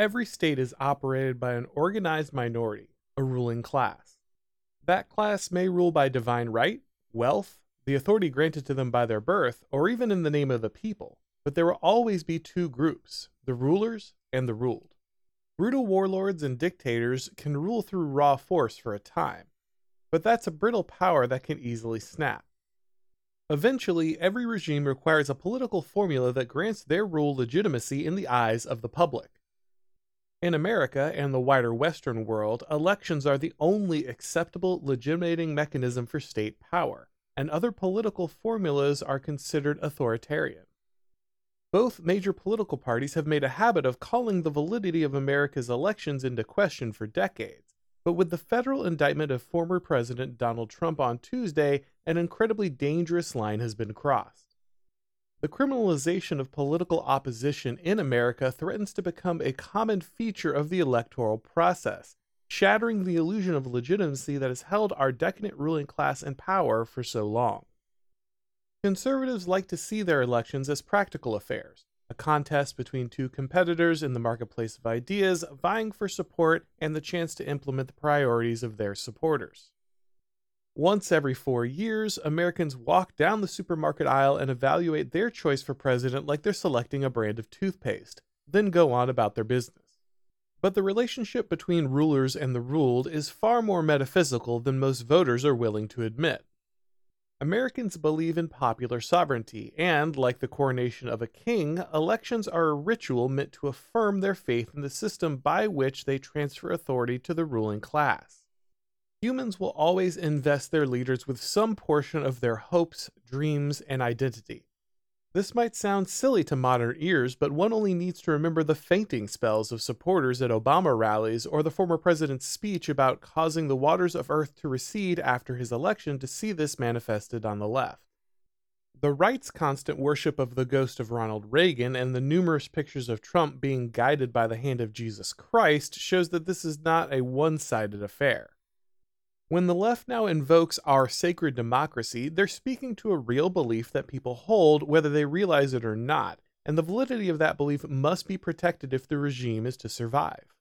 Every state is operated by an organized minority, a ruling class. That class may rule by divine right, wealth, the authority granted to them by their birth, or even in the name of the people, but there will always be two groups the rulers and the ruled. Brutal warlords and dictators can rule through raw force for a time, but that's a brittle power that can easily snap. Eventually, every regime requires a political formula that grants their rule legitimacy in the eyes of the public. In America and the wider Western world, elections are the only acceptable legitimating mechanism for state power, and other political formulas are considered authoritarian. Both major political parties have made a habit of calling the validity of America's elections into question for decades. But with the federal indictment of former President Donald Trump on Tuesday, an incredibly dangerous line has been crossed. The criminalization of political opposition in America threatens to become a common feature of the electoral process, shattering the illusion of legitimacy that has held our decadent ruling class in power for so long. Conservatives like to see their elections as practical affairs, a contest between two competitors in the marketplace of ideas vying for support and the chance to implement the priorities of their supporters. Once every four years, Americans walk down the supermarket aisle and evaluate their choice for president like they're selecting a brand of toothpaste, then go on about their business. But the relationship between rulers and the ruled is far more metaphysical than most voters are willing to admit. Americans believe in popular sovereignty, and, like the coronation of a king, elections are a ritual meant to affirm their faith in the system by which they transfer authority to the ruling class. Humans will always invest their leaders with some portion of their hopes, dreams, and identity. This might sound silly to modern ears, but one only needs to remember the fainting spells of supporters at Obama rallies or the former president's speech about causing the waters of Earth to recede after his election to see this manifested on the left. The right's constant worship of the ghost of Ronald Reagan and the numerous pictures of Trump being guided by the hand of Jesus Christ shows that this is not a one sided affair. When the left now invokes our sacred democracy, they're speaking to a real belief that people hold, whether they realize it or not, and the validity of that belief must be protected if the regime is to survive.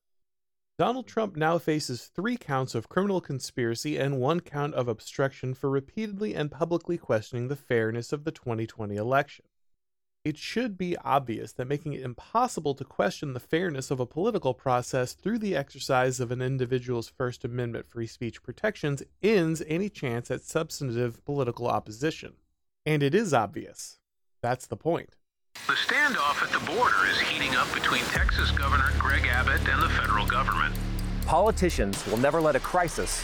Donald Trump now faces three counts of criminal conspiracy and one count of obstruction for repeatedly and publicly questioning the fairness of the 2020 election it should be obvious that making it impossible to question the fairness of a political process through the exercise of an individual's First Amendment free speech protections ends any chance at substantive political opposition. And it is obvious. That's the point. The standoff at the border is heating up between Texas Governor Greg Abbott and the federal government. Politicians will never let a crisis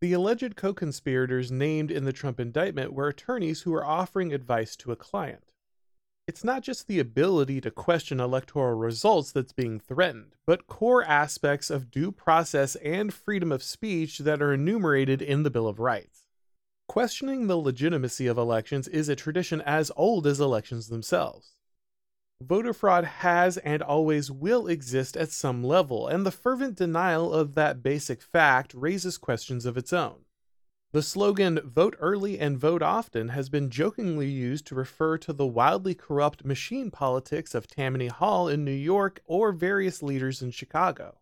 The alleged co conspirators named in the Trump indictment were attorneys who were offering advice to a client. It's not just the ability to question electoral results that's being threatened, but core aspects of due process and freedom of speech that are enumerated in the Bill of Rights. Questioning the legitimacy of elections is a tradition as old as elections themselves. Voter fraud has and always will exist at some level, and the fervent denial of that basic fact raises questions of its own. The slogan, vote early and vote often, has been jokingly used to refer to the wildly corrupt machine politics of Tammany Hall in New York or various leaders in Chicago.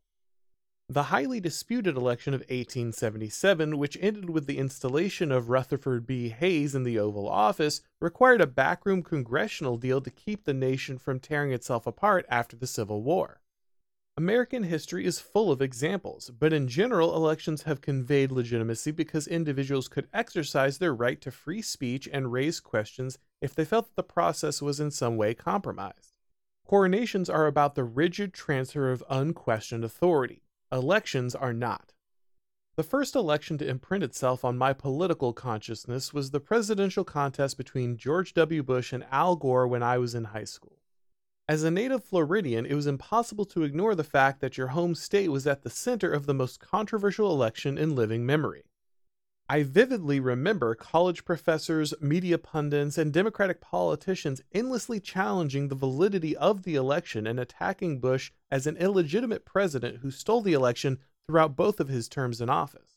The highly disputed election of 1877, which ended with the installation of Rutherford B. Hayes in the Oval Office, required a backroom congressional deal to keep the nation from tearing itself apart after the Civil War. American history is full of examples, but in general, elections have conveyed legitimacy because individuals could exercise their right to free speech and raise questions if they felt that the process was in some way compromised. Coronations are about the rigid transfer of unquestioned authority. Elections are not. The first election to imprint itself on my political consciousness was the presidential contest between George W. Bush and Al Gore when I was in high school. As a native Floridian, it was impossible to ignore the fact that your home state was at the center of the most controversial election in living memory. I vividly remember college professors, media pundits, and Democratic politicians endlessly challenging the validity of the election and attacking Bush as an illegitimate president who stole the election throughout both of his terms in office.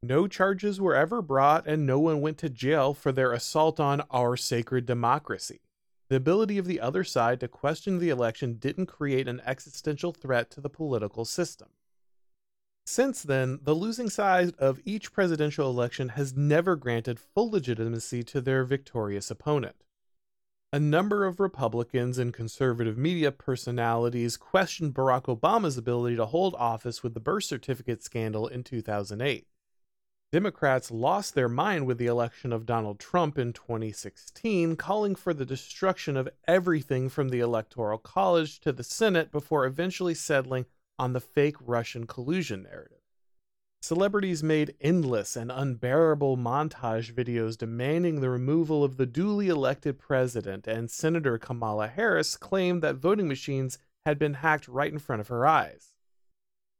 No charges were ever brought, and no one went to jail for their assault on our sacred democracy. The ability of the other side to question the election didn't create an existential threat to the political system. Since then, the losing side of each presidential election has never granted full legitimacy to their victorious opponent. A number of Republicans and conservative media personalities questioned Barack Obama's ability to hold office with the birth certificate scandal in 2008. Democrats lost their mind with the election of Donald Trump in 2016, calling for the destruction of everything from the Electoral College to the Senate before eventually settling on the fake Russian collusion narrative. Celebrities made endless and unbearable montage videos demanding the removal of the duly elected president, and Senator Kamala Harris claimed that voting machines had been hacked right in front of her eyes.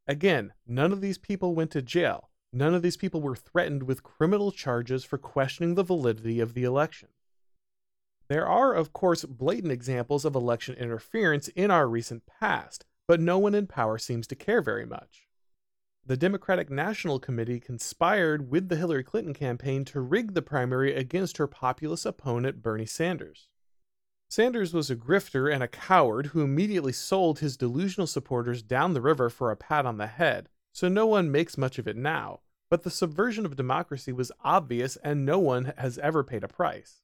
Again, none of these people went to jail None of these people were threatened with criminal charges for questioning the validity of the election. There are, of course, blatant examples of election interference in our recent past, but no one in power seems to care very much. The Democratic National Committee conspired with the Hillary Clinton campaign to rig the primary against her populist opponent, Bernie Sanders. Sanders was a grifter and a coward who immediately sold his delusional supporters down the river for a pat on the head, so no one makes much of it now, but the subversion of democracy was obvious and no one has ever paid a price.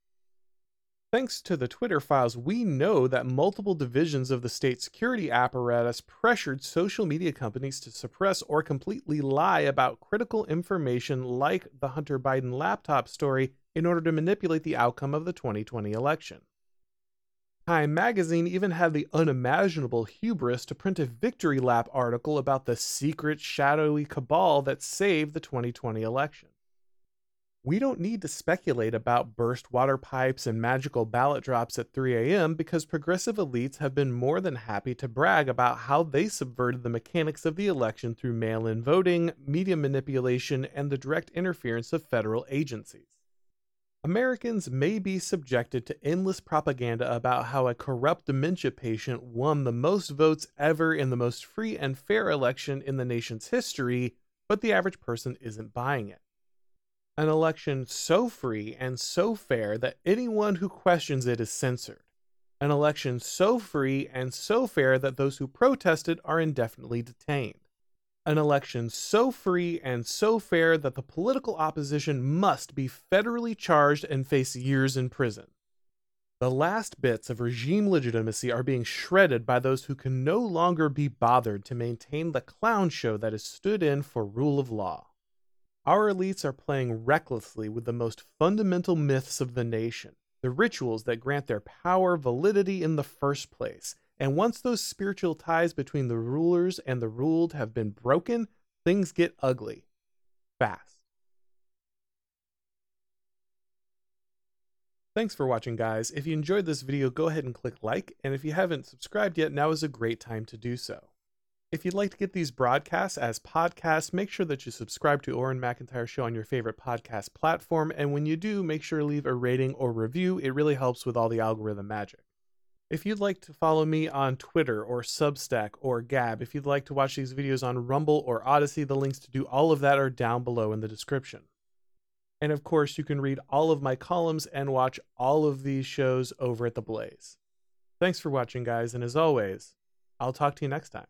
Thanks to the Twitter files, we know that multiple divisions of the state security apparatus pressured social media companies to suppress or completely lie about critical information like the Hunter Biden laptop story in order to manipulate the outcome of the 2020 election. Time magazine even had the unimaginable hubris to print a victory lap article about the secret, shadowy cabal that saved the 2020 election. We don't need to speculate about burst water pipes and magical ballot drops at 3 a.m. because progressive elites have been more than happy to brag about how they subverted the mechanics of the election through mail in voting, media manipulation, and the direct interference of federal agencies. Americans may be subjected to endless propaganda about how a corrupt dementia patient won the most votes ever in the most free and fair election in the nation's history, but the average person isn't buying it. An election so free and so fair that anyone who questions it is censored. An election so free and so fair that those who protested are indefinitely detained an election so free and so fair that the political opposition must be federally charged and face years in prison. The last bits of regime legitimacy are being shredded by those who can no longer be bothered to maintain the clown show that has stood in for rule of law. Our elites are playing recklessly with the most fundamental myths of the nation, the rituals that grant their power validity in the first place, and once those spiritual ties between the rulers and the ruled have been broken, things get ugly. Fast. Thanks for watching, guys. If you enjoyed this video, go ahead and click like, and if you haven't subscribed yet, now is a great time to do so. If you'd like to get these broadcasts as podcasts, make sure that you subscribe to Auron MacIntyre Show on your favorite podcast platform, and when you do, make sure to leave a rating or review. It really helps with all the algorithm magic. If you'd like to follow me on Twitter or Substack or Gab, if you'd like to watch these videos on Rumble or Odysee, the links to do all of that are down below in the description. And of course, you can read all of my columns and watch all of these shows over at The Blaze. Thanks for watching, guys, and as always, I'll talk to you next time.